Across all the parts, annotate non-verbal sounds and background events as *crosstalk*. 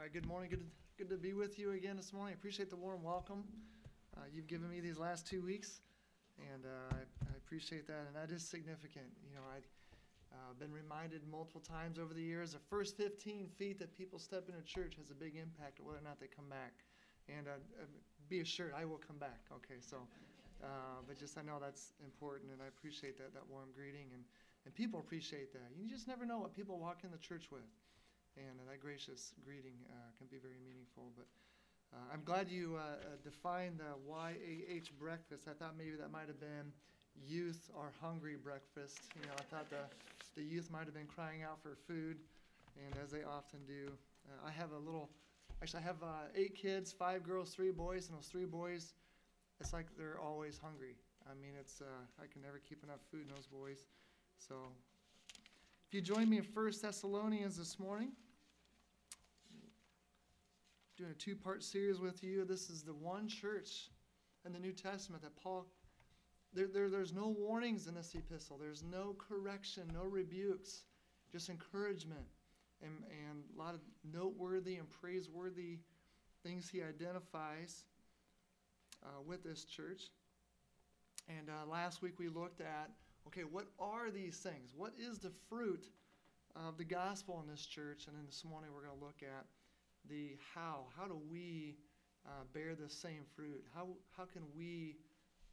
All right, good morning. Good, good to be with you again this morning. I appreciate the warm welcome uh, you've given me these last two weeks, and uh, I, I appreciate that. And that is significant. You know, I've uh, been reminded multiple times over the years the first 15 feet that people step into church has a big impact on whether or not they come back. And uh, uh, be assured, I will come back. Okay, so, uh, but just I know that's important, and I appreciate that that warm greeting, and and people appreciate that. You just never know what people walk in the church with and that gracious greeting uh, can be very meaningful. But uh, I'm glad you uh, uh defined the YAH breakfast. I thought maybe that might have been youth or hungry breakfast. You know, I thought the, the youth might have been crying out for food, and as they often do. Uh, I have a little, actually, I have uh, eight kids, five girls, three boys, and those three boys, it's like they're always hungry. I mean, it's I can never keep enough food in those boys. So if you join me in First Thessalonians this morning, doing a two part series with you. This is the one church in the New Testament that Paul, there, there, there's no warnings in this epistle, there's no correction, no rebukes, just encouragement and, and a lot of noteworthy and praiseworthy things he identifies uh, with this church. And uh, last week we looked at okay, what are these things? What is the fruit of the gospel in this church? And then this morning we're going to look at the how. How do we uh, bear the same fruit? How, how can we,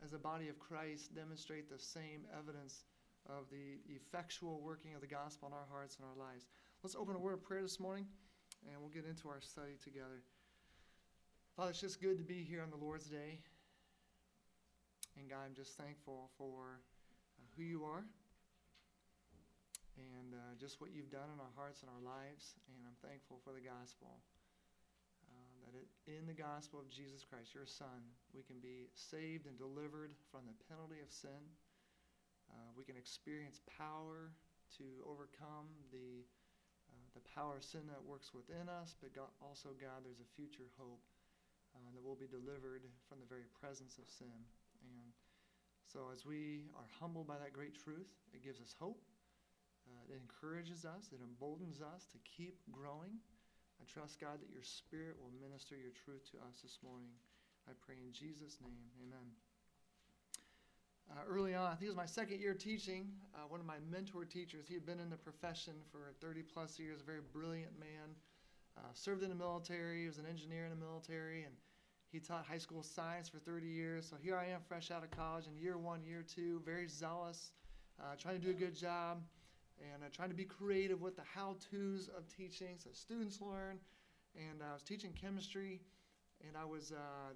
as a body of Christ, demonstrate the same evidence of the effectual working of the gospel in our hearts and our lives? Let's open a word of prayer this morning, and we'll get into our study together. Father, it's just good to be here on the Lord's Day. And God, I'm just thankful for uh, who you are and uh, just what you've done in our hearts and our lives. And I'm thankful for the gospel. That it, in the gospel of Jesus Christ, your Son, we can be saved and delivered from the penalty of sin. Uh, we can experience power to overcome the, uh, the power of sin that works within us, but God, also, God, there's a future hope uh, that we'll be delivered from the very presence of sin. And so, as we are humbled by that great truth, it gives us hope. Uh, it encourages us, it emboldens us to keep growing. I trust, God, that your Spirit will minister your truth to us this morning. I pray in Jesus' name. Amen. Uh, early on, I think it was my second year teaching, uh, one of my mentor teachers, he had been in the profession for 30 plus years, a very brilliant man, uh, served in the military, he was an engineer in the military, and he taught high school science for 30 years. So here I am, fresh out of college in year one, year two, very zealous, uh, trying to do a good job, and uh, trying to be creative with the how to's of teaching so students learn. And I was teaching chemistry, and I was uh,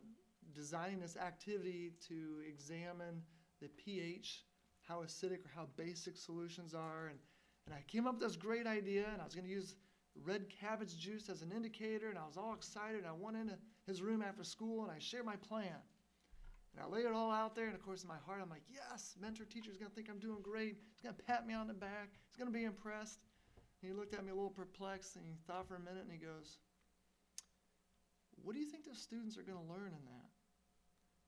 designing this activity to examine the pH, how acidic or how basic solutions are. And, and I came up with this great idea, and I was going to use red cabbage juice as an indicator, and I was all excited. And I went into his room after school and I shared my plan. And I lay it all out there, and of course, in my heart, I'm like, yes, mentor teacher's gonna think I'm doing great. He's gonna pat me on the back. He's gonna be impressed. And he looked at me a little perplexed, and he thought for a minute, and he goes, What do you think the students are gonna learn in that?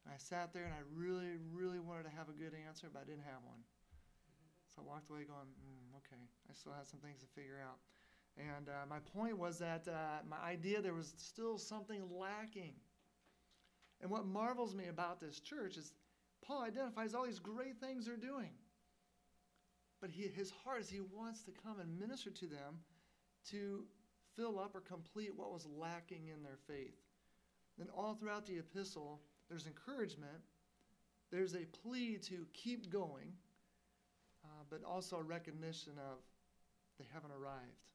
And I sat there, and I really, really wanted to have a good answer, but I didn't have one. So I walked away going, mm, okay, I still have some things to figure out. And uh, my point was that uh, my idea, there was still something lacking. And what marvels me about this church is Paul identifies all these great things they're doing. But he, his heart is he wants to come and minister to them to fill up or complete what was lacking in their faith. And all throughout the epistle, there's encouragement, there's a plea to keep going, uh, but also a recognition of they haven't arrived.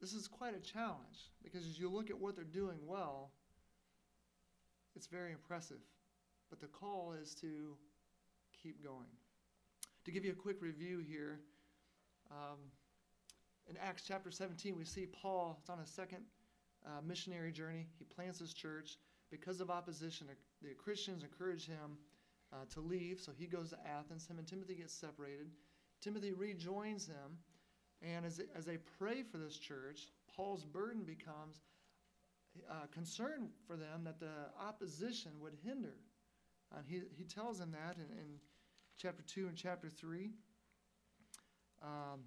This is quite a challenge because as you look at what they're doing well, it's very impressive. But the call is to keep going. To give you a quick review here, um, in Acts chapter 17, we see Paul is on a second uh, missionary journey. He plants his church. Because of opposition, the Christians encourage him uh, to leave, so he goes to Athens. Him and Timothy get separated. Timothy rejoins him and as, as they pray for this church, Paul's burden becomes uh, concern for them that the opposition would hinder. And he, he tells them that in, in chapter 2 and chapter 3. Um,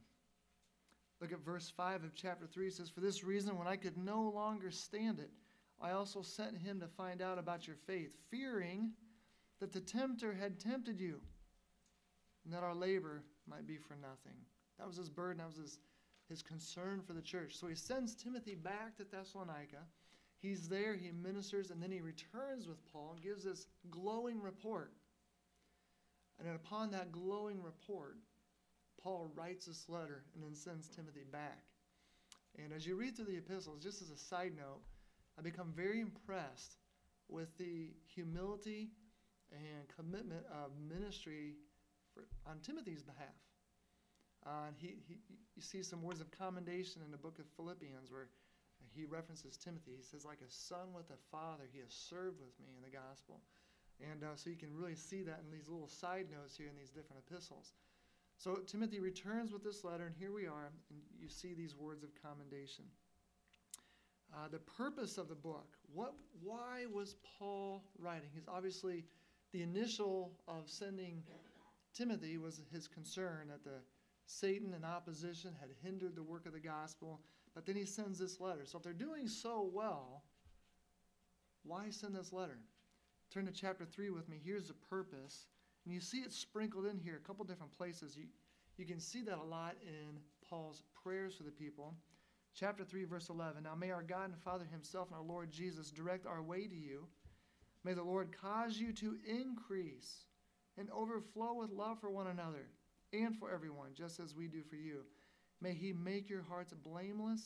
Look at verse 5 of chapter 3. It says, For this reason, when I could no longer stand it, I also sent him to find out about your faith, fearing that the tempter had tempted you, and that our labor might be for nothing. That was his burden, that was his, his concern for the church. So he sends Timothy back to Thessalonica. He's there, he ministers, and then he returns with Paul and gives this glowing report. And upon that glowing report, Paul writes this letter and then sends Timothy back. And as you read through the epistles, just as a side note, I become very impressed with the humility and commitment of ministry for, on Timothy's behalf. Uh, he, he, you see some words of commendation in the book of Philippians where he references Timothy. He says, like a son with a father, he has served with me in the gospel. And uh, so you can really see that in these little side notes here in these different epistles. So Timothy returns with this letter, and here we are, and you see these words of commendation. Uh, the purpose of the book. What, why was Paul writing? He's obviously the initial of sending Timothy was his concern that the Satan and opposition had hindered the work of the gospel. But then he sends this letter. So if they're doing so well, why send this letter? Turn to chapter 3 with me. Here's the purpose. And you see it sprinkled in here a couple different places. You, you can see that a lot in Paul's prayers for the people. Chapter 3, verse 11. Now may our God and Father Himself and our Lord Jesus direct our way to you. May the Lord cause you to increase and overflow with love for one another and for everyone, just as we do for you. May He make your hearts blameless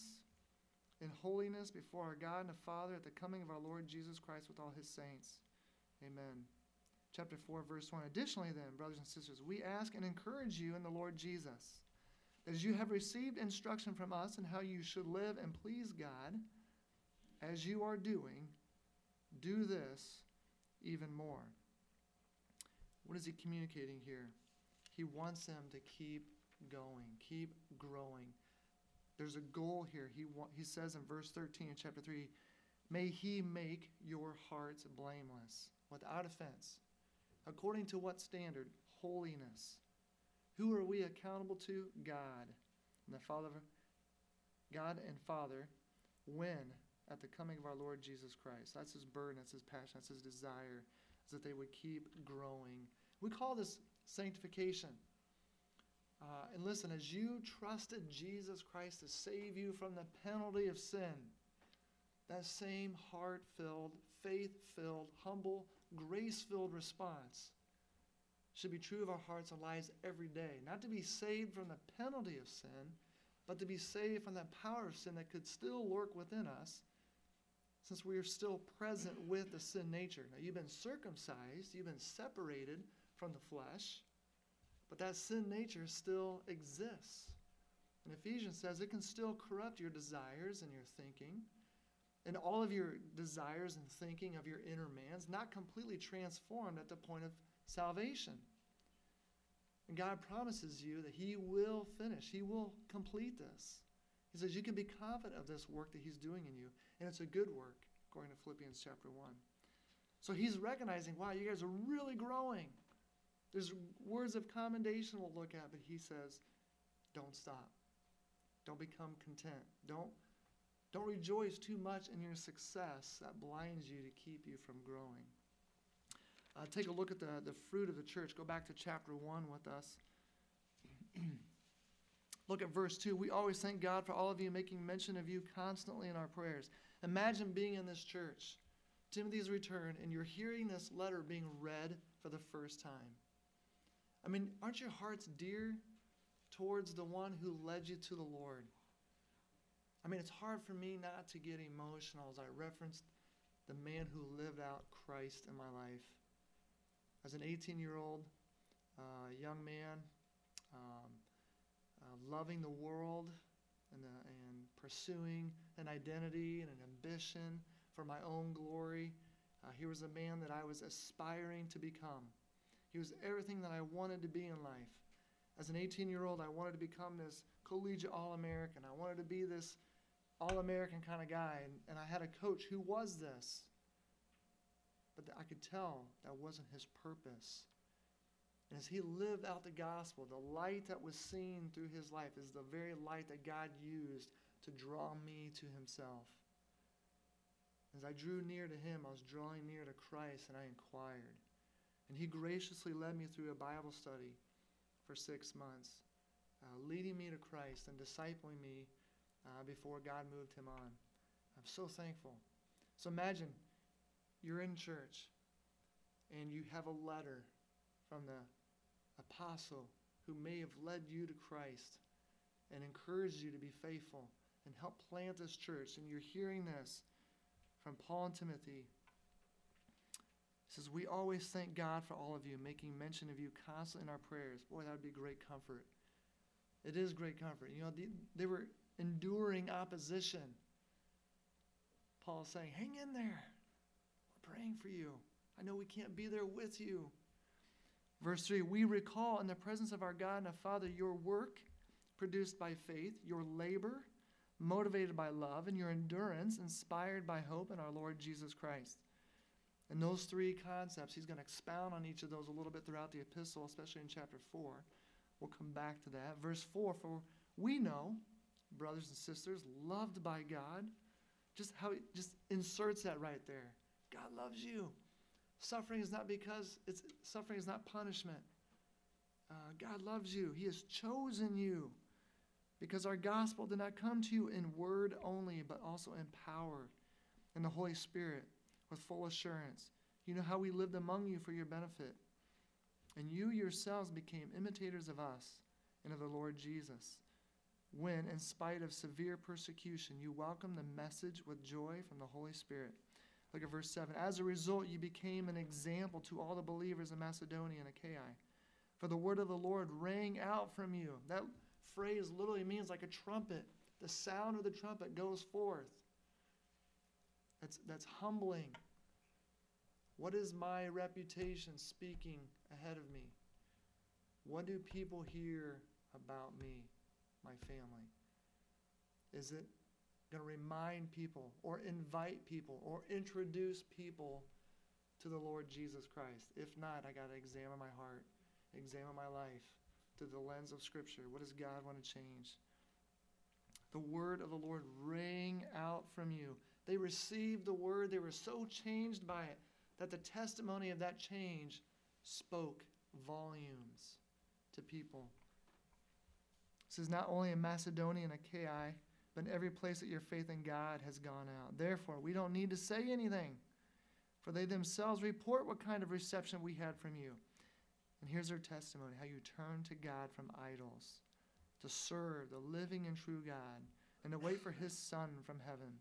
in holiness before our God and the Father at the coming of our Lord Jesus Christ with all His saints. Amen chapter 4, verse 1. Additionally, then, brothers and sisters, we ask and encourage you in the Lord Jesus, that as you have received instruction from us in how you should live and please God, as you are doing, do this even more. What is he communicating here? He wants them to keep going, keep growing. There's a goal here. He, wa- he says in verse 13 in chapter 3 May he make your hearts blameless, without offense According to what standard? Holiness. Who are we accountable to? God. And the Father, God and Father, when? At the coming of our Lord Jesus Christ. That's his burden, that's his passion, that's his desire, is that they would keep growing. We call this sanctification. Uh, and listen, as you trusted Jesus Christ to save you from the penalty of sin, that same heart filled, faith filled, humble, grace filled response should be true of our hearts and lives every day. Not to be saved from the penalty of sin, but to be saved from that power of sin that could still lurk within us since we are still present with the sin nature. Now, you've been circumcised, you've been separated from the flesh, but that sin nature still exists. And Ephesians says it can still corrupt your desires and your thinking and all of your desires and thinking of your inner man's not completely transformed at the point of salvation. And God promises you that He will finish, He will complete this. He says you can be confident of this work that He's doing in you, and it's a good work, according to Philippians chapter 1. So He's recognizing, wow, you guys are really growing. There's words of commendation we'll look at, but He says, don't stop. Don't become content. Don't don't rejoice too much in your success that blinds you to keep you from growing. Uh, take a look at the, the fruit of the church. Go back to chapter 1 with us. *clears throat* look at verse 2. We always thank God for all of you, making mention of you constantly in our prayers. Imagine being in this church, Timothy's return, and you're hearing this letter being read for the first time. I mean, aren't your hearts dear towards the one who led you to the Lord? I mean, it's hard for me not to get emotional as I referenced the man who lived out Christ in my life. As an 18 year old uh, young man, um, uh, loving the world and, the, and pursuing an identity and an ambition for my own glory, uh, he was a man that I was aspiring to become. He was everything that I wanted to be in life. As an 18 year old, I wanted to become this collegiate All American. I wanted to be this all American kind of guy. And, and I had a coach who was this. But I could tell that wasn't his purpose. And as he lived out the gospel, the light that was seen through his life is the very light that God used to draw me to himself. As I drew near to him, I was drawing near to Christ and I inquired. And he graciously led me through a Bible study for six months, uh, leading me to Christ and discipling me uh, before God moved him on. I'm so thankful. So imagine you're in church and you have a letter from the apostle who may have led you to Christ and encouraged you to be faithful and help plant this church. And you're hearing this from Paul and Timothy. Says, We always thank God for all of you, making mention of you constantly in our prayers. Boy, that would be great comfort. It is great comfort. You know, they were enduring opposition. Paul is saying, Hang in there. We're praying for you. I know we can't be there with you. Verse 3 We recall in the presence of our God and our Father your work produced by faith, your labor motivated by love, and your endurance inspired by hope in our Lord Jesus Christ. And those three concepts, he's going to expound on each of those a little bit throughout the epistle, especially in chapter 4. We'll come back to that. Verse 4 For we know, brothers and sisters, loved by God, just how he just inserts that right there. God loves you. Suffering is not because it's suffering is not punishment. Uh, God loves you. He has chosen you because our gospel did not come to you in word only, but also in power in the Holy Spirit with full assurance. You know how we lived among you for your benefit. And you yourselves became imitators of us and of the Lord Jesus. When, in spite of severe persecution, you welcomed the message with joy from the Holy Spirit. Look at verse 7. As a result, you became an example to all the believers in Macedonia and Achaia. For the word of the Lord rang out from you. That phrase literally means like a trumpet. The sound of the trumpet goes forth. That's, that's humbling. What is my reputation speaking ahead of me? What do people hear about me, my family? Is it going to remind people or invite people or introduce people to the Lord Jesus Christ? If not, I got to examine my heart, examine my life through the lens of Scripture. What does God want to change? The word of the Lord rang out from you. They received the word, they were so changed by it that the testimony of that change spoke volumes to people. This is not only in Macedonia and Achaia, but in every place that your faith in God has gone out. Therefore, we don't need to say anything, for they themselves report what kind of reception we had from you. And here's their testimony how you turned to God from idols to serve the living and true God and to wait for his Son from heaven,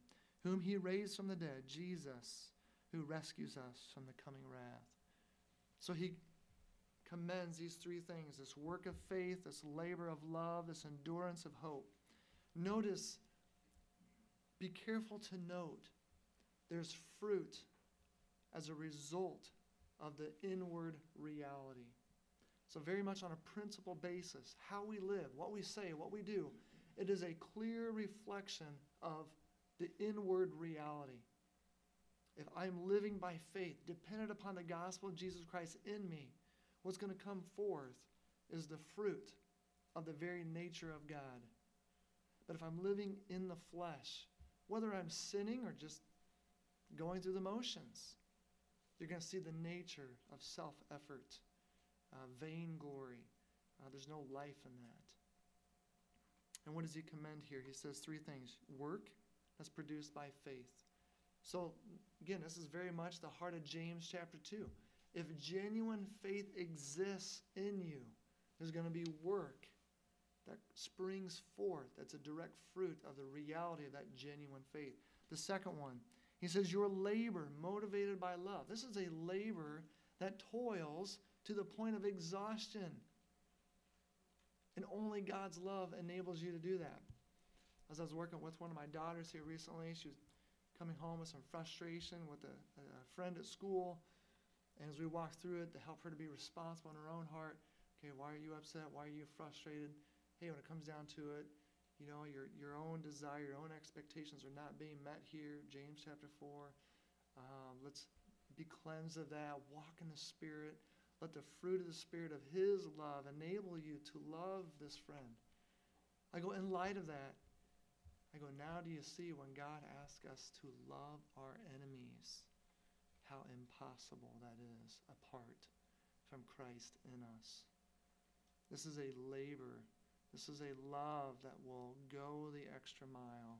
whom he raised from the dead, Jesus, who rescues us from the coming wrath. So he commends these three things this work of faith, this labor of love, this endurance of hope. Notice, be careful to note, there's fruit as a result of the inward reality. So, very much on a principle basis, how we live, what we say, what we do, it is a clear reflection of the inward reality. If I'm living by faith, dependent upon the gospel of Jesus Christ in me, what's going to come forth is the fruit of the very nature of God. But if I'm living in the flesh, whether I'm sinning or just going through the motions, you're going to see the nature of self effort uh, vainglory. Uh, there's no life in that. And what does he commend here? He says three things work that's produced by faith. So, again, this is very much the heart of James chapter 2. If genuine faith exists in you, there's going to be work that springs forth that's a direct fruit of the reality of that genuine faith. The second one, he says, Your labor motivated by love. This is a labor that toils to the point of exhaustion. And only God's love enables you to do that. As I was working with one of my daughters here recently, she was coming home with some frustration with a, a friend at school. And as we walked through it to help her to be responsible in her own heart, okay, why are you upset? Why are you frustrated? Hey, when it comes down to it, you know, your, your own desire, your own expectations are not being met here. James chapter 4. Um, let's be cleansed of that. Walk in the Spirit Let the fruit of the Spirit of His love enable you to love this friend. I go, in light of that, I go, now do you see when God asks us to love our enemies, how impossible that is apart from Christ in us? This is a labor. This is a love that will go the extra mile.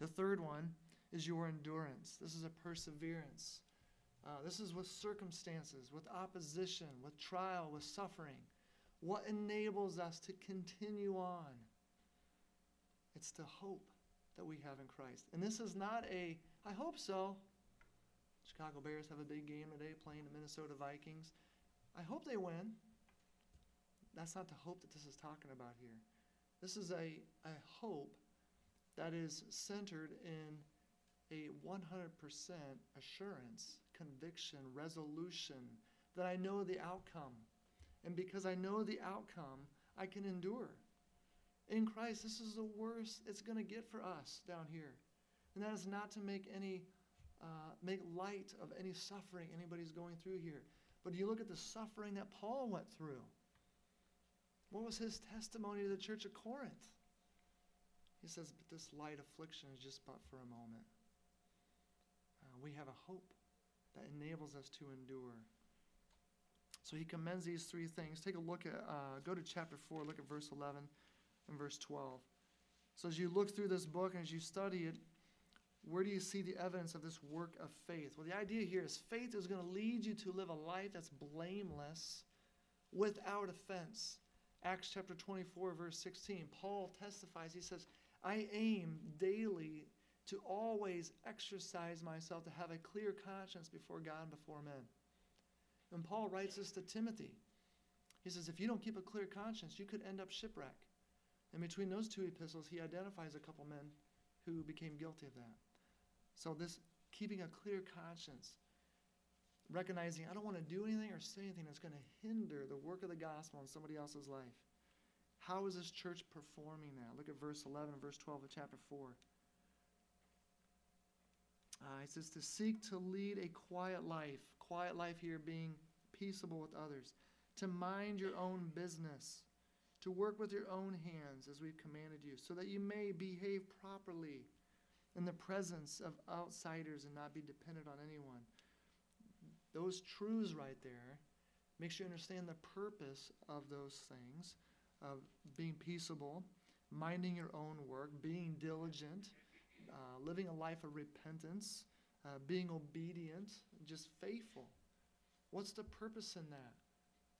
The third one is your endurance. This is a perseverance. Uh, this is with circumstances, with opposition, with trial, with suffering. What enables us to continue on? It's the hope that we have in Christ. And this is not a, I hope so. Chicago Bears have a big game today playing the Minnesota Vikings. I hope they win. That's not the hope that this is talking about here. This is a, a hope that is centered in a 100% assurance, conviction, resolution that I know the outcome. And because I know the outcome, I can endure. In Christ, this is the worst it's going to get for us down here. And that is not to make any uh, make light of any suffering anybody's going through here. But you look at the suffering that Paul went through. What was his testimony to the church of Corinth? He says, But this light affliction is just but for a moment. Uh, we have a hope that enables us to endure. So he commends these three things. Take a look at, uh, go to chapter 4, look at verse 11 and verse 12. So as you look through this book and as you study it, where do you see the evidence of this work of faith? Well, the idea here is faith is going to lead you to live a life that's blameless without offense. Acts chapter 24, verse 16, Paul testifies, he says, I aim daily to always exercise myself to have a clear conscience before God and before men. And Paul writes this to Timothy. He says, if you don't keep a clear conscience, you could end up shipwreck. And between those two epistles, he identifies a couple men who became guilty of that. So, this keeping a clear conscience, recognizing I don't want to do anything or say anything that's going to hinder the work of the gospel in somebody else's life. How is this church performing that? Look at verse 11 and verse 12 of chapter 4. Uh, it says to seek to lead a quiet life. Quiet life here being peaceable with others. To mind your own business. To work with your own hands as we've commanded you, so that you may behave properly in the presence of outsiders and not be dependent on anyone. Those truths right there makes you understand the purpose of those things of being peaceable, minding your own work, being diligent, uh, living a life of repentance, uh, being obedient, just faithful. What's the purpose in that?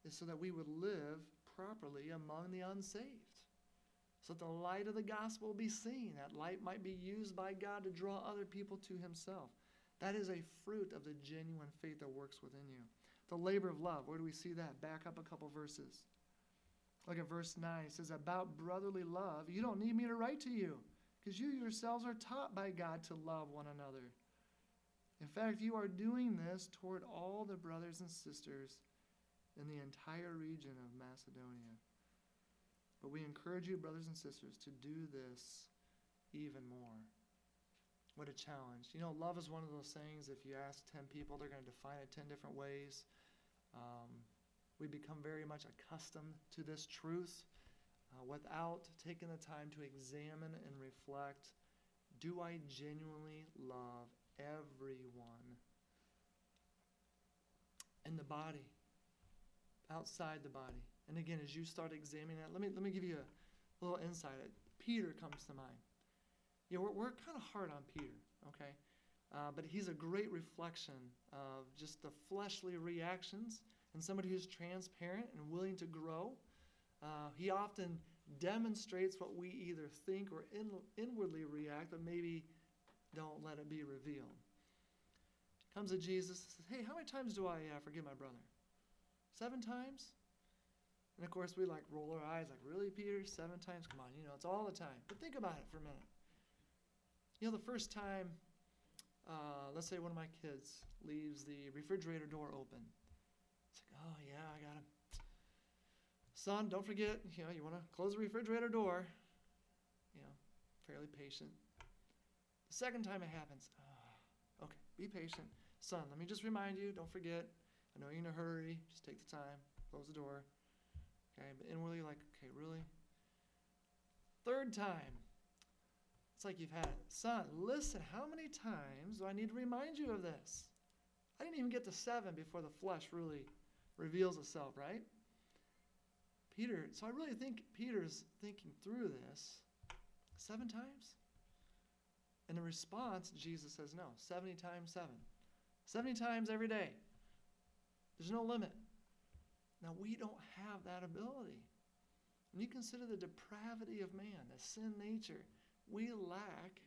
Is so that we would live properly among the unsaved. So that the light of the gospel be seen. That light might be used by God to draw other people to Himself. That is a fruit of the genuine faith that works within you. The labor of love, where do we see that? Back up a couple verses. Look at verse 9. It says, About brotherly love, you don't need me to write to you because you yourselves are taught by God to love one another. In fact, you are doing this toward all the brothers and sisters in the entire region of Macedonia. But we encourage you, brothers and sisters, to do this even more. What a challenge. You know, love is one of those things, if you ask 10 people, they're going to define it 10 different ways. Um, we become very much accustomed to this truth uh, without taking the time to examine and reflect do I genuinely love everyone in the body, outside the body? And again, as you start examining that, let me, let me give you a little insight. Peter comes to mind. You know, we're, we're kind of hard on Peter, okay? Uh, but he's a great reflection of just the fleshly reactions and somebody who's transparent and willing to grow uh, he often demonstrates what we either think or in, inwardly react, but maybe don't let it be revealed. Comes to Jesus and says, Hey, how many times do I uh, forgive my brother? Seven times? And of course, we like roll our eyes, like, Really, Peter? Seven times? Come on, you know, it's all the time. But think about it for a minute. You know, the first time, uh, let's say one of my kids leaves the refrigerator door open. It's like, oh, yeah, I got him. son, don't forget, you know, you want to close the refrigerator door. You know, fairly patient. The second time it happens, oh, okay, be patient. Son, let me just remind you, don't forget, I know you're in a hurry. Just take the time, close the door. Okay, but inwardly, like, okay, really? Third time, it's like you've had it. Son, listen, how many times do I need to remind you of this? I didn't even get to seven before the flesh really reveals itself, right? Peter, so I really think Peter's thinking through this seven times. And in response, Jesus says, no, 70 times seven. 70 times every day. There's no limit. Now, we don't have that ability. When you consider the depravity of man, the sin nature, we lack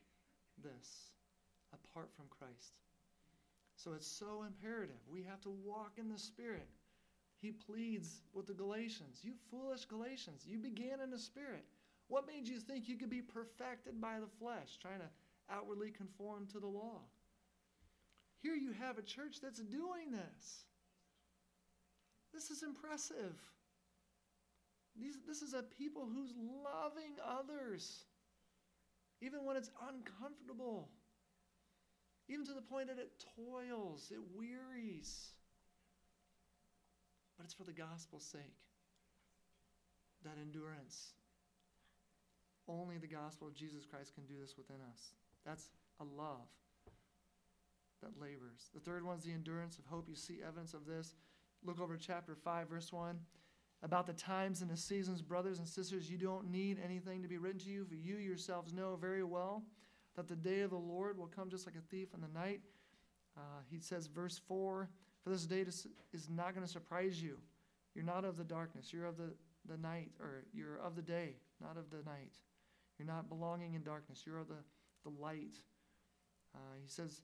this apart from Christ. So it's so imperative. We have to walk in the Spirit. He pleads with the Galatians You foolish Galatians, you began in the Spirit. What made you think you could be perfected by the flesh, trying to outwardly conform to the law? Here you have a church that's doing this. This is impressive. These, this is a people who's loving others, even when it's uncomfortable, even to the point that it toils, it wearies. But it's for the gospel's sake. That endurance. Only the gospel of Jesus Christ can do this within us. That's a love that labors. The third one is the endurance of hope. You see evidence of this. Look over chapter 5, verse 1. About the times and the seasons, brothers and sisters, you don't need anything to be written to you, for you yourselves know very well that the day of the Lord will come just like a thief in the night. Uh, he says, verse 4 For this day is not going to surprise you. You're not of the darkness, you're of the, the night, or you're of the day, not of the night. You're not belonging in darkness, you're of the, the light. Uh, he says,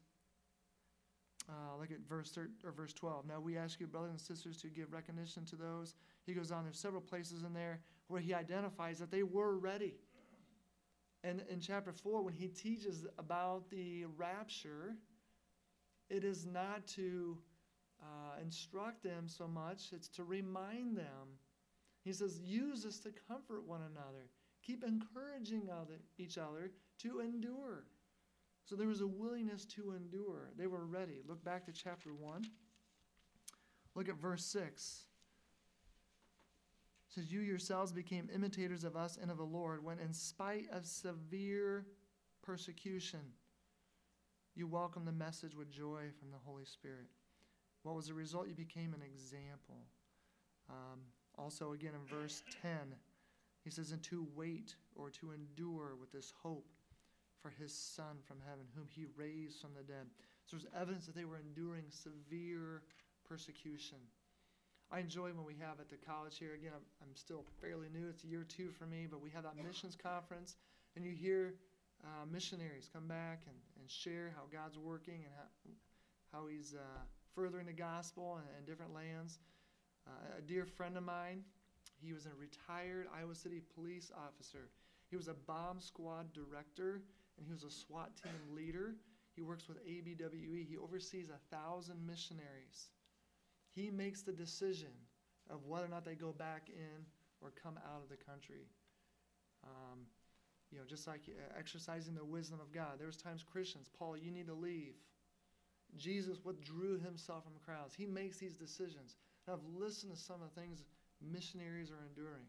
uh, look at verse thir- or verse 12. Now we ask you, brothers and sisters, to give recognition to those. He goes on. There's several places in there where he identifies that they were ready. And in chapter 4, when he teaches about the rapture, it is not to uh, instruct them so much, it's to remind them. He says, use this to comfort one another. Keep encouraging other, each other to endure. So there was a willingness to endure. They were ready. Look back to chapter 1. Look at verse 6. It says, You yourselves became imitators of us and of the Lord when, in spite of severe persecution, you welcomed the message with joy from the Holy Spirit. What was the result? You became an example. Um, also, again in verse 10, he says, And to wait or to endure with this hope for his Son from heaven, whom he raised from the dead. So there's evidence that they were enduring severe persecution. I enjoy when we have at the college here, again, I'm, I'm still fairly new, it's year two for me, but we have that missions conference, and you hear uh, missionaries come back and, and share how God's working and how, how he's uh, furthering the gospel in, in different lands. Uh, a dear friend of mine, he was a retired Iowa City police officer. He was a bomb squad director and he was a SWAT team leader. He works with ABWE. He oversees a thousand missionaries. He makes the decision of whether or not they go back in or come out of the country. Um, you know, just like uh, exercising the wisdom of God. There was times Christians, Paul, you need to leave. Jesus withdrew himself from crowds. He makes these decisions. And I've listened to some of the things missionaries are enduring.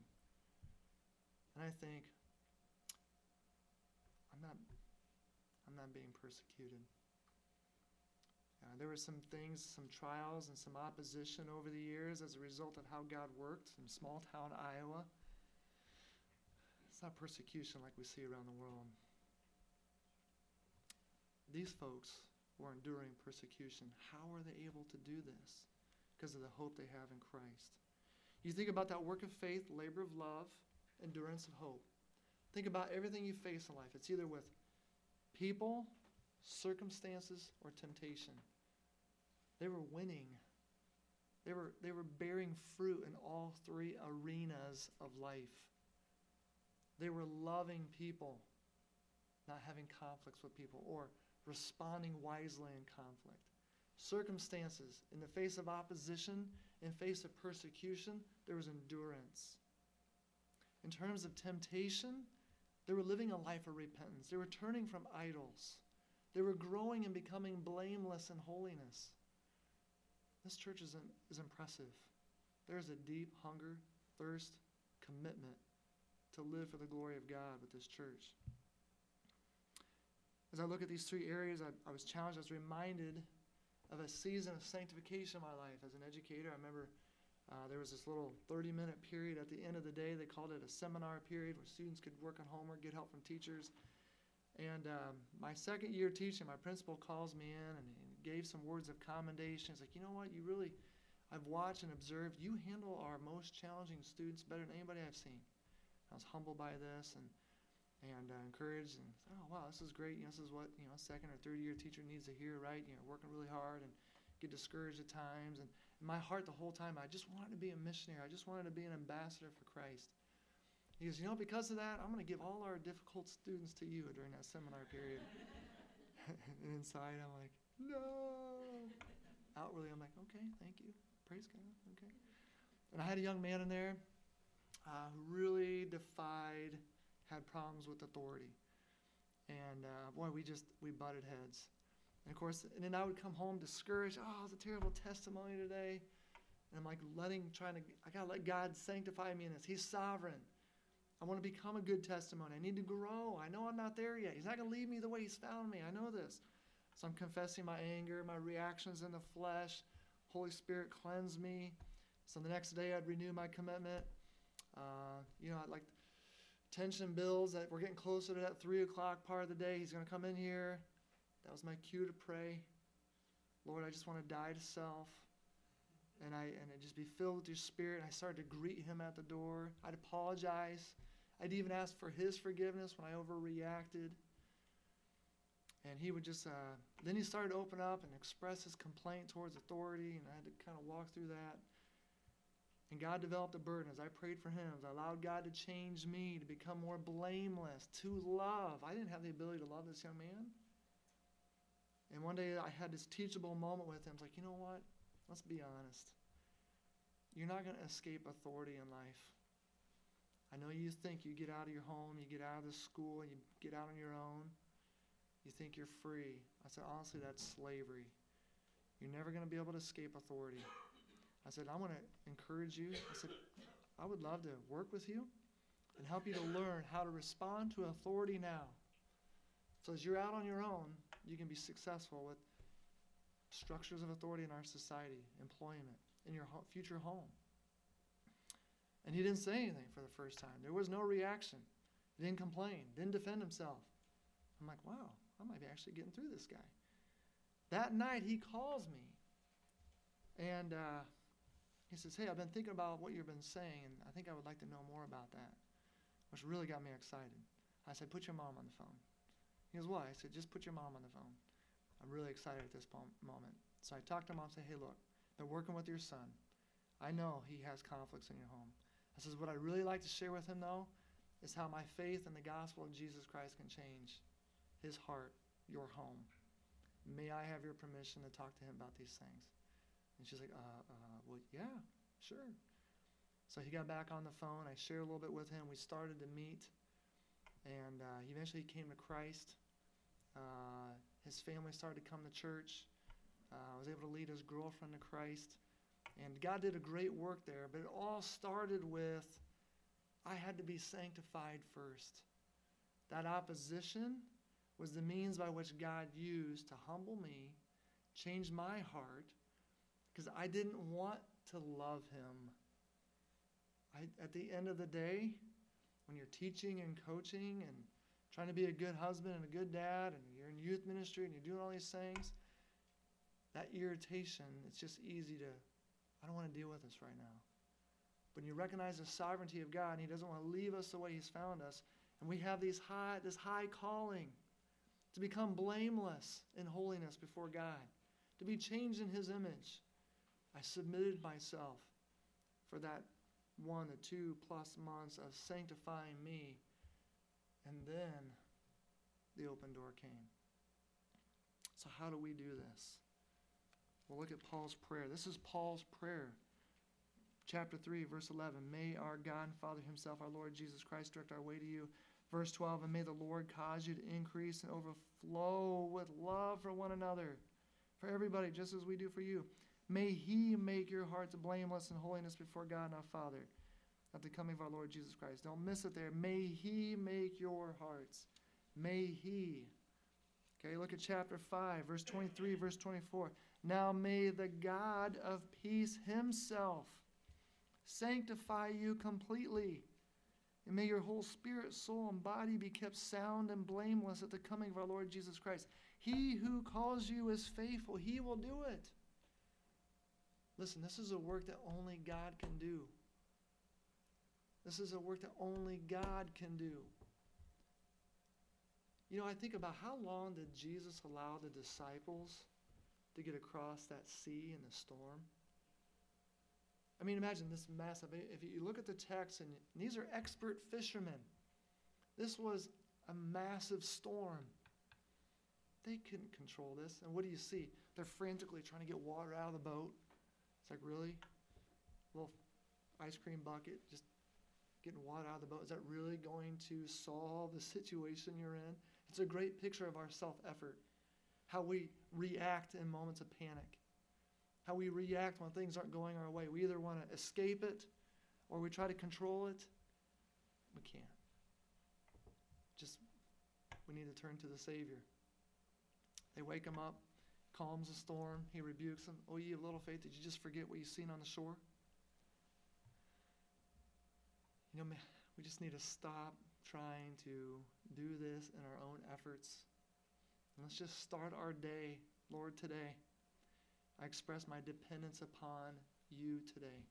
And I think, I'm not I'm being persecuted. Uh, there were some things, some trials, and some opposition over the years as a result of how God worked in small town Iowa. It's not persecution like we see around the world. These folks were enduring persecution. How are they able to do this? Because of the hope they have in Christ. You think about that work of faith, labor of love, endurance of hope. Think about everything you face in life. It's either with people, circumstances, or temptation. They were winning. They were, they were bearing fruit in all three arenas of life. They were loving people, not having conflicts with people, or responding wisely in conflict. Circumstances, in the face of opposition, in face of persecution, there was endurance. In terms of temptation, they were living a life of repentance. They were turning from idols. They were growing and becoming blameless in holiness. this church is, is impressive. There's a deep hunger, thirst, commitment to live for the glory of God with this church. As I look at these three areas, I, I was challenged, I was reminded of a season of sanctification in my life as an educator. I remember uh, there was this little 30 minute period at the end of the day. They called it a seminar period where students could work on homework, get help from teachers. And um, my second year teaching, my principal calls me in and he gave some words of commendation. He's like, you know what? You really, I've watched and observed. You handle our most challenging students better than anybody I've seen. I was humbled by this and and uh, encouraged and oh wow this is great. You know, this is what you know second or third year teacher needs to hear, right? You know, working really hard and get discouraged at times. And my heart the whole time, I just wanted to be a missionary. I just wanted to be an ambassador for Christ. He goes, you know, because of that, I'm going to give all our difficult students to you during that seminar period. *laughs* and inside, I'm like, no. Outwardly, I'm like, okay, thank you. Praise God. Okay. And I had a young man in there uh, who really defied, had problems with authority. And uh, boy, we just, we butted heads. And of course, and then I would come home discouraged. Oh, it's a terrible testimony today. And I'm like letting, trying to, I got to let God sanctify me in this. He's sovereign. I want to become a good testimony. I need to grow. I know I'm not there yet. He's not going to leave me the way He's found me. I know this. So I'm confessing my anger, my reactions in the flesh. Holy Spirit, cleanse me. So the next day, I'd renew my commitment. Uh, you know, I'd like tension builds that we're getting closer to that three o'clock part of the day. He's going to come in here. That was my cue to pray. Lord, I just want to die to self. And I and I just be filled with your spirit. And I started to greet him at the door. I'd apologize. I'd even ask for his forgiveness when I overreacted. And he would just, uh, then he started to open up and express his complaint towards authority, and I had to kind of walk through that. And God developed a burden as I prayed for him, as I allowed God to change me, to become more blameless, to love. I didn't have the ability to love this young man. And one day I had this teachable moment with him. I was like, you know what? Let's be honest. You're not going to escape authority in life. I know you think you get out of your home, you get out of the school, you get out on your own. You think you're free. I said, honestly, that's slavery. You're never going to be able to escape authority. I said, I want to encourage you. I said, I would love to work with you and help you to learn how to respond to authority now. So as you're out on your own, you can be successful with structures of authority in our society, employment, in your ho- future home. And he didn't say anything for the first time. There was no reaction. He didn't complain, didn't defend himself. I'm like, wow, I might be actually getting through this guy. That night, he calls me. And uh, he says, Hey, I've been thinking about what you've been saying, and I think I would like to know more about that, which really got me excited. I said, Put your mom on the phone. He goes, Why? I said, Just put your mom on the phone. I'm really excited at this moment. So I talked to mom and said, Hey, look, they're working with your son. I know he has conflicts in your home. I says, What I really like to share with him, though, is how my faith in the gospel of Jesus Christ can change his heart, your home. May I have your permission to talk to him about these things? And she's like, uh, uh, well, yeah, sure. So he got back on the phone. I shared a little bit with him. We started to meet, and uh, he eventually came to Christ. Uh, his family started to come to church. Uh, I was able to lead his girlfriend to Christ. And God did a great work there, but it all started with I had to be sanctified first. That opposition was the means by which God used to humble me, change my heart, because I didn't want to love him. I, at the end of the day, when you're teaching and coaching and trying to be a good husband and a good dad, and you're in youth ministry and you're doing all these things, that irritation, it's just easy to, I don't want to deal with this right now. But When you recognize the sovereignty of God and He doesn't want to leave us the way He's found us, and we have these high, this high calling to become blameless in holiness before God, to be changed in His image, I submitted myself for that one to two plus months of sanctifying me, and then the open door came. So, how do we do this? Well, look at Paul's prayer. This is Paul's prayer. Chapter 3, verse 11. May our God and Father Himself, our Lord Jesus Christ, direct our way to you. Verse 12. And may the Lord cause you to increase and overflow with love for one another, for everybody, just as we do for you. May He make your hearts blameless in holiness before God and our Father at the coming of our Lord Jesus Christ. Don't miss it there. May He make your hearts. May He. Okay, look at chapter 5, verse 23, verse 24. Now may the God of peace Himself sanctify you completely. And may your whole spirit, soul, and body be kept sound and blameless at the coming of our Lord Jesus Christ. He who calls you is faithful, He will do it. Listen, this is a work that only God can do. This is a work that only God can do. You know, I think about how long did Jesus allow the disciples to get across that sea in the storm? I mean, imagine this massive. If you look at the text, and these are expert fishermen, this was a massive storm. They couldn't control this. And what do you see? They're frantically trying to get water out of the boat. It's like, really? Little ice cream bucket, just getting water out of the boat. Is that really going to solve the situation you're in? It's a great picture of our self effort, how we react in moments of panic, how we react when things aren't going our way. We either want to escape it or we try to control it. We can't. Just, we need to turn to the Savior. They wake him up, calms the storm. He rebukes them. Oh, ye of little faith, did you just forget what you've seen on the shore? You know, we just need to stop trying to do this in our own efforts. And let's just start our day, Lord, today. I express my dependence upon you today.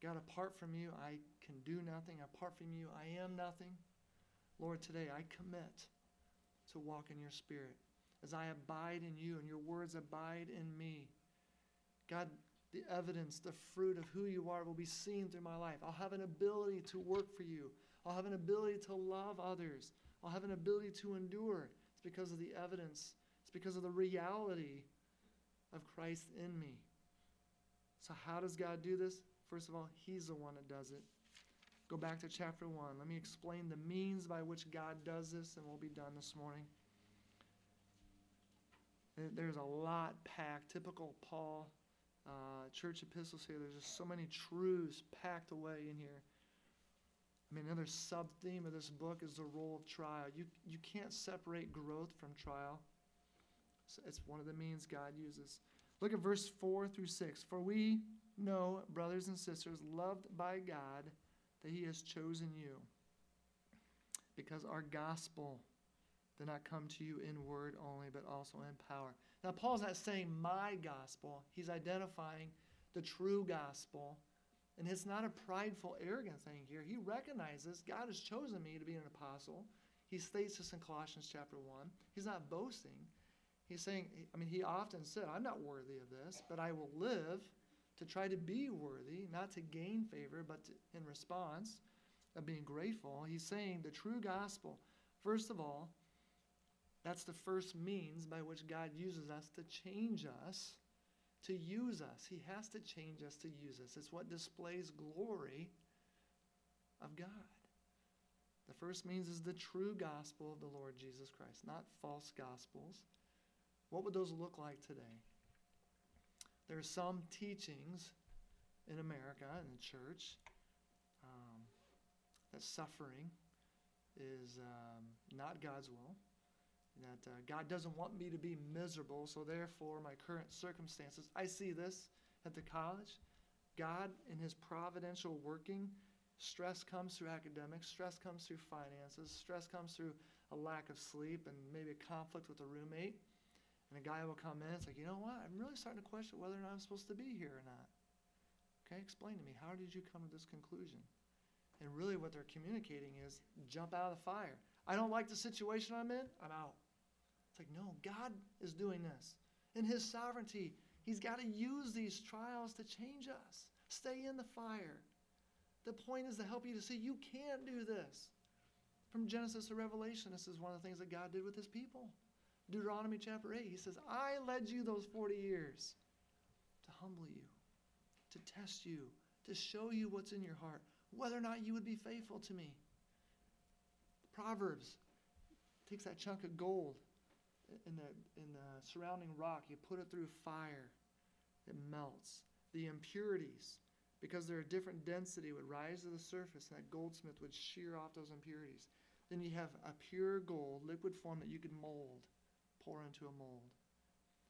God, apart from you, I can do nothing. Apart from you, I am nothing. Lord, today I commit to walk in your spirit as I abide in you and your words abide in me. God, the evidence, the fruit of who you are will be seen through my life. I'll have an ability to work for you. I'll have an ability to love others. I'll have an ability to endure. It's because of the evidence, it's because of the reality of Christ in me. So, how does God do this? First of all, He's the one that does it. Go back to chapter 1. Let me explain the means by which God does this, and we'll be done this morning. There's a lot packed, typical Paul uh, church epistles here. There's just so many truths packed away in here. I mean, another sub theme of this book is the role of trial. You, you can't separate growth from trial. It's one of the means God uses. Look at verse 4 through 6. For we know, brothers and sisters, loved by God, that He has chosen you. Because our gospel did not come to you in word only, but also in power. Now, Paul's not saying my gospel, he's identifying the true gospel. And it's not a prideful, arrogant thing here. He recognizes God has chosen me to be an apostle. He states this in Colossians chapter 1. He's not boasting. He's saying, I mean, he often said, I'm not worthy of this, but I will live to try to be worthy, not to gain favor, but to, in response of being grateful. He's saying the true gospel, first of all, that's the first means by which God uses us to change us, to use us. He has to change us to use us. It's what displays glory of God. The first means is the true gospel of the Lord Jesus Christ, not false gospels. What would those look like today? There are some teachings in America, in the church, um, that suffering is um, not God's will that uh, God doesn't want me to be miserable, so therefore, my current circumstances, I see this at the college. God, in His providential working, stress comes through academics, stress comes through finances, stress comes through a lack of sleep and maybe a conflict with a roommate. And a guy will come in, it's like, you know what? I'm really starting to question whether or not I'm supposed to be here or not. Okay, explain to me, how did you come to this conclusion? And really, what they're communicating is jump out of the fire. I don't like the situation I'm in, I'm out. It's like, no, God is doing this. In His sovereignty, He's got to use these trials to change us. Stay in the fire. The point is to help you to see you can do this. From Genesis to Revelation, this is one of the things that God did with His people. Deuteronomy chapter 8, He says, I led you those 40 years to humble you, to test you, to show you what's in your heart, whether or not you would be faithful to me. Proverbs takes that chunk of gold in the, in the surrounding rock, you put it through fire. it melts. The impurities, because they're a different density, would rise to the surface, and that goldsmith would shear off those impurities. Then you have a pure gold, liquid form that you could mold, pour into a mold.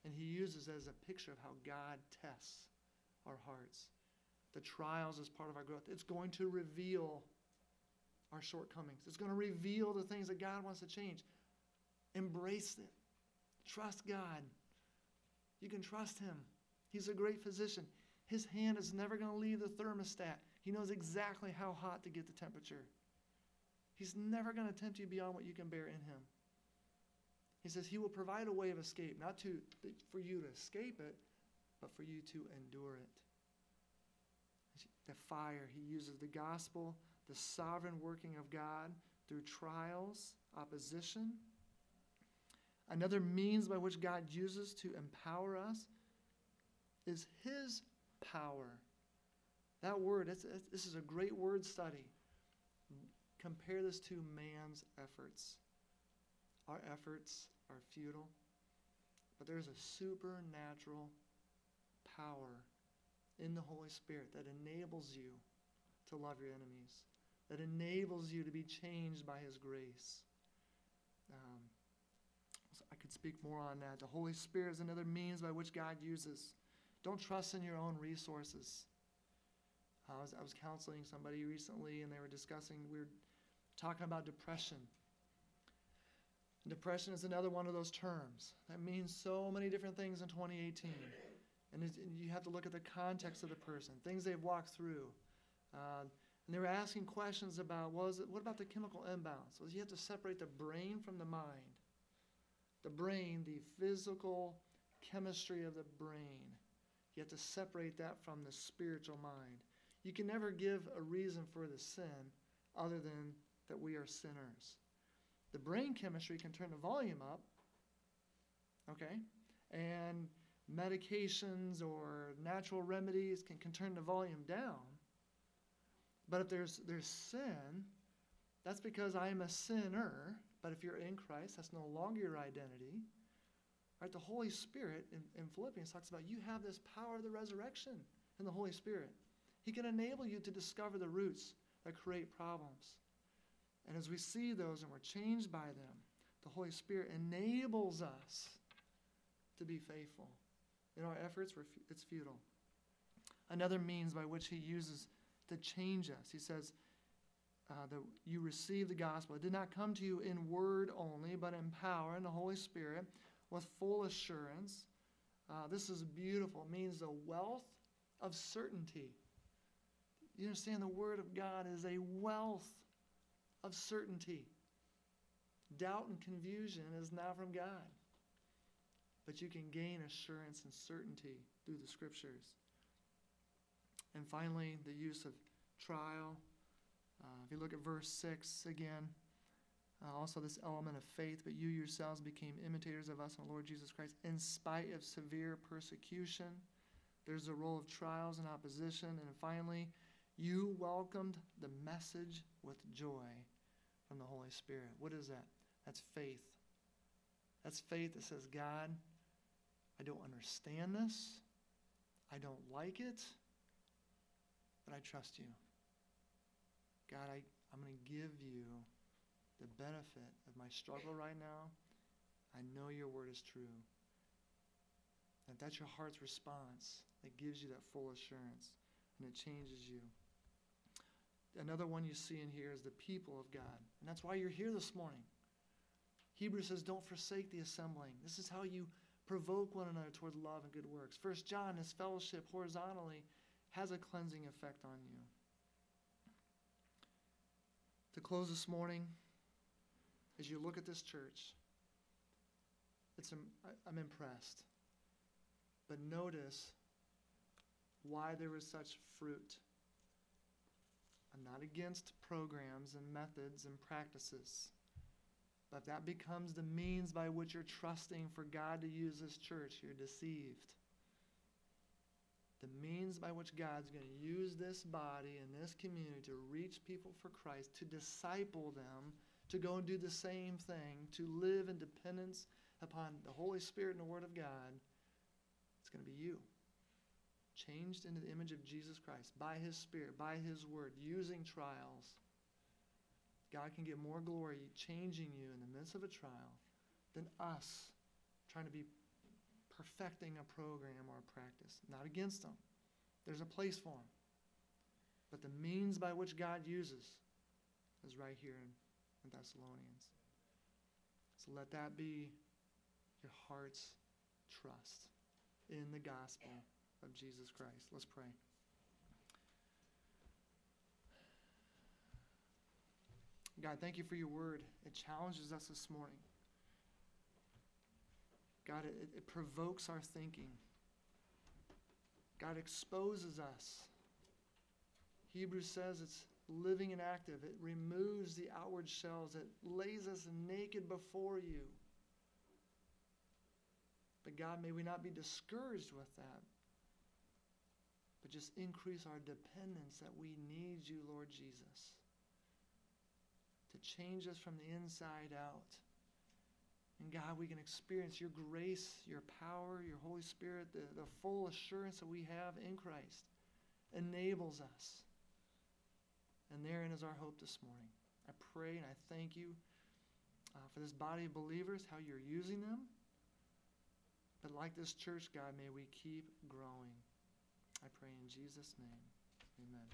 And he uses as a picture of how God tests our hearts. The trials as part of our growth. It's going to reveal our shortcomings. It's going to reveal the things that God wants to change. Embrace it. Trust God. You can trust Him. He's a great physician. His hand is never going to leave the thermostat. He knows exactly how hot to get the temperature. He's never going to tempt you beyond what you can bear in Him. He says He will provide a way of escape, not to, for you to escape it, but for you to endure it. The fire, He uses the gospel, the sovereign working of God through trials, opposition. Another means by which God uses to empower us is His power. That word, it's, it's, this is a great word study. Compare this to man's efforts. Our efforts are futile, but there's a supernatural power in the Holy Spirit that enables you to love your enemies, that enables you to be changed by His grace. Um, I could speak more on that. The Holy Spirit is another means by which God uses. Don't trust in your own resources. I was, I was counseling somebody recently, and they were discussing, we were talking about depression. Depression is another one of those terms that means so many different things in 2018. And, and you have to look at the context of the person, things they've walked through. Uh, and they were asking questions about well, it, what about the chemical imbalance? Well, you have to separate the brain from the mind. The brain, the physical chemistry of the brain. You have to separate that from the spiritual mind. You can never give a reason for the sin other than that we are sinners. The brain chemistry can turn the volume up, okay? And medications or natural remedies can, can turn the volume down. But if there's, there's sin, that's because I am a sinner. But if you're in Christ, that's no longer your identity. Right? The Holy Spirit in, in Philippians talks about you have this power of the resurrection in the Holy Spirit. He can enable you to discover the roots that create problems. And as we see those and we're changed by them, the Holy Spirit enables us to be faithful. In our efforts, it's futile. Another means by which he uses to change us, he says, uh, that you receive the gospel. It did not come to you in word only, but in power in the Holy Spirit with full assurance. Uh, this is beautiful. It means the wealth of certainty. You understand the Word of God is a wealth of certainty. Doubt and confusion is not from God. But you can gain assurance and certainty through the Scriptures. And finally, the use of trial. Uh, if you look at verse 6 again, uh, also this element of faith, but you yourselves became imitators of us and the Lord Jesus Christ in spite of severe persecution. There's a role of trials and opposition. And finally, you welcomed the message with joy from the Holy Spirit. What is that? That's faith. That's faith that says, God, I don't understand this. I don't like it, but I trust you. God, I, I'm going to give you the benefit of my struggle right now. I know your word is true. And that's your heart's response that gives you that full assurance and it changes you. Another one you see in here is the people of God. And that's why you're here this morning. Hebrews says, Don't forsake the assembling. This is how you provoke one another toward love and good works. First John, his fellowship horizontally has a cleansing effect on you. To close this morning, as you look at this church, it's, I'm impressed. But notice why there was such fruit I'm not against programs and methods and practices. But if that becomes the means by which you're trusting for God to use this church, you're deceived. The means by which God's going to use this body and this community to reach people for Christ, to disciple them, to go and do the same thing, to live in dependence upon the Holy Spirit and the Word of God, it's going to be you. changed into the image of Jesus Christ by His Spirit, by His Word, using trials, God can get more glory changing you in the midst of a trial than us trying to be perfecting a program or a practice. Not against them. There's a place for them. But the means by which God uses is right here in, in Thessalonians. So let that be your heart's trust in the gospel of Jesus Christ. Let's pray. God, thank you for your word. It challenges us this morning. God, it, it provokes our thinking. God exposes us. Hebrews says it's living and active. It removes the outward shells. It lays us naked before you. But God, may we not be discouraged with that, but just increase our dependence that we need you, Lord Jesus, to change us from the inside out. And God, we can experience your grace, your power, your Holy Spirit, the, the full assurance that we have in Christ enables us. And therein is our hope this morning. I pray and I thank you uh, for this body of believers, how you're using them. But like this church, God, may we keep growing. I pray in Jesus' name. Amen.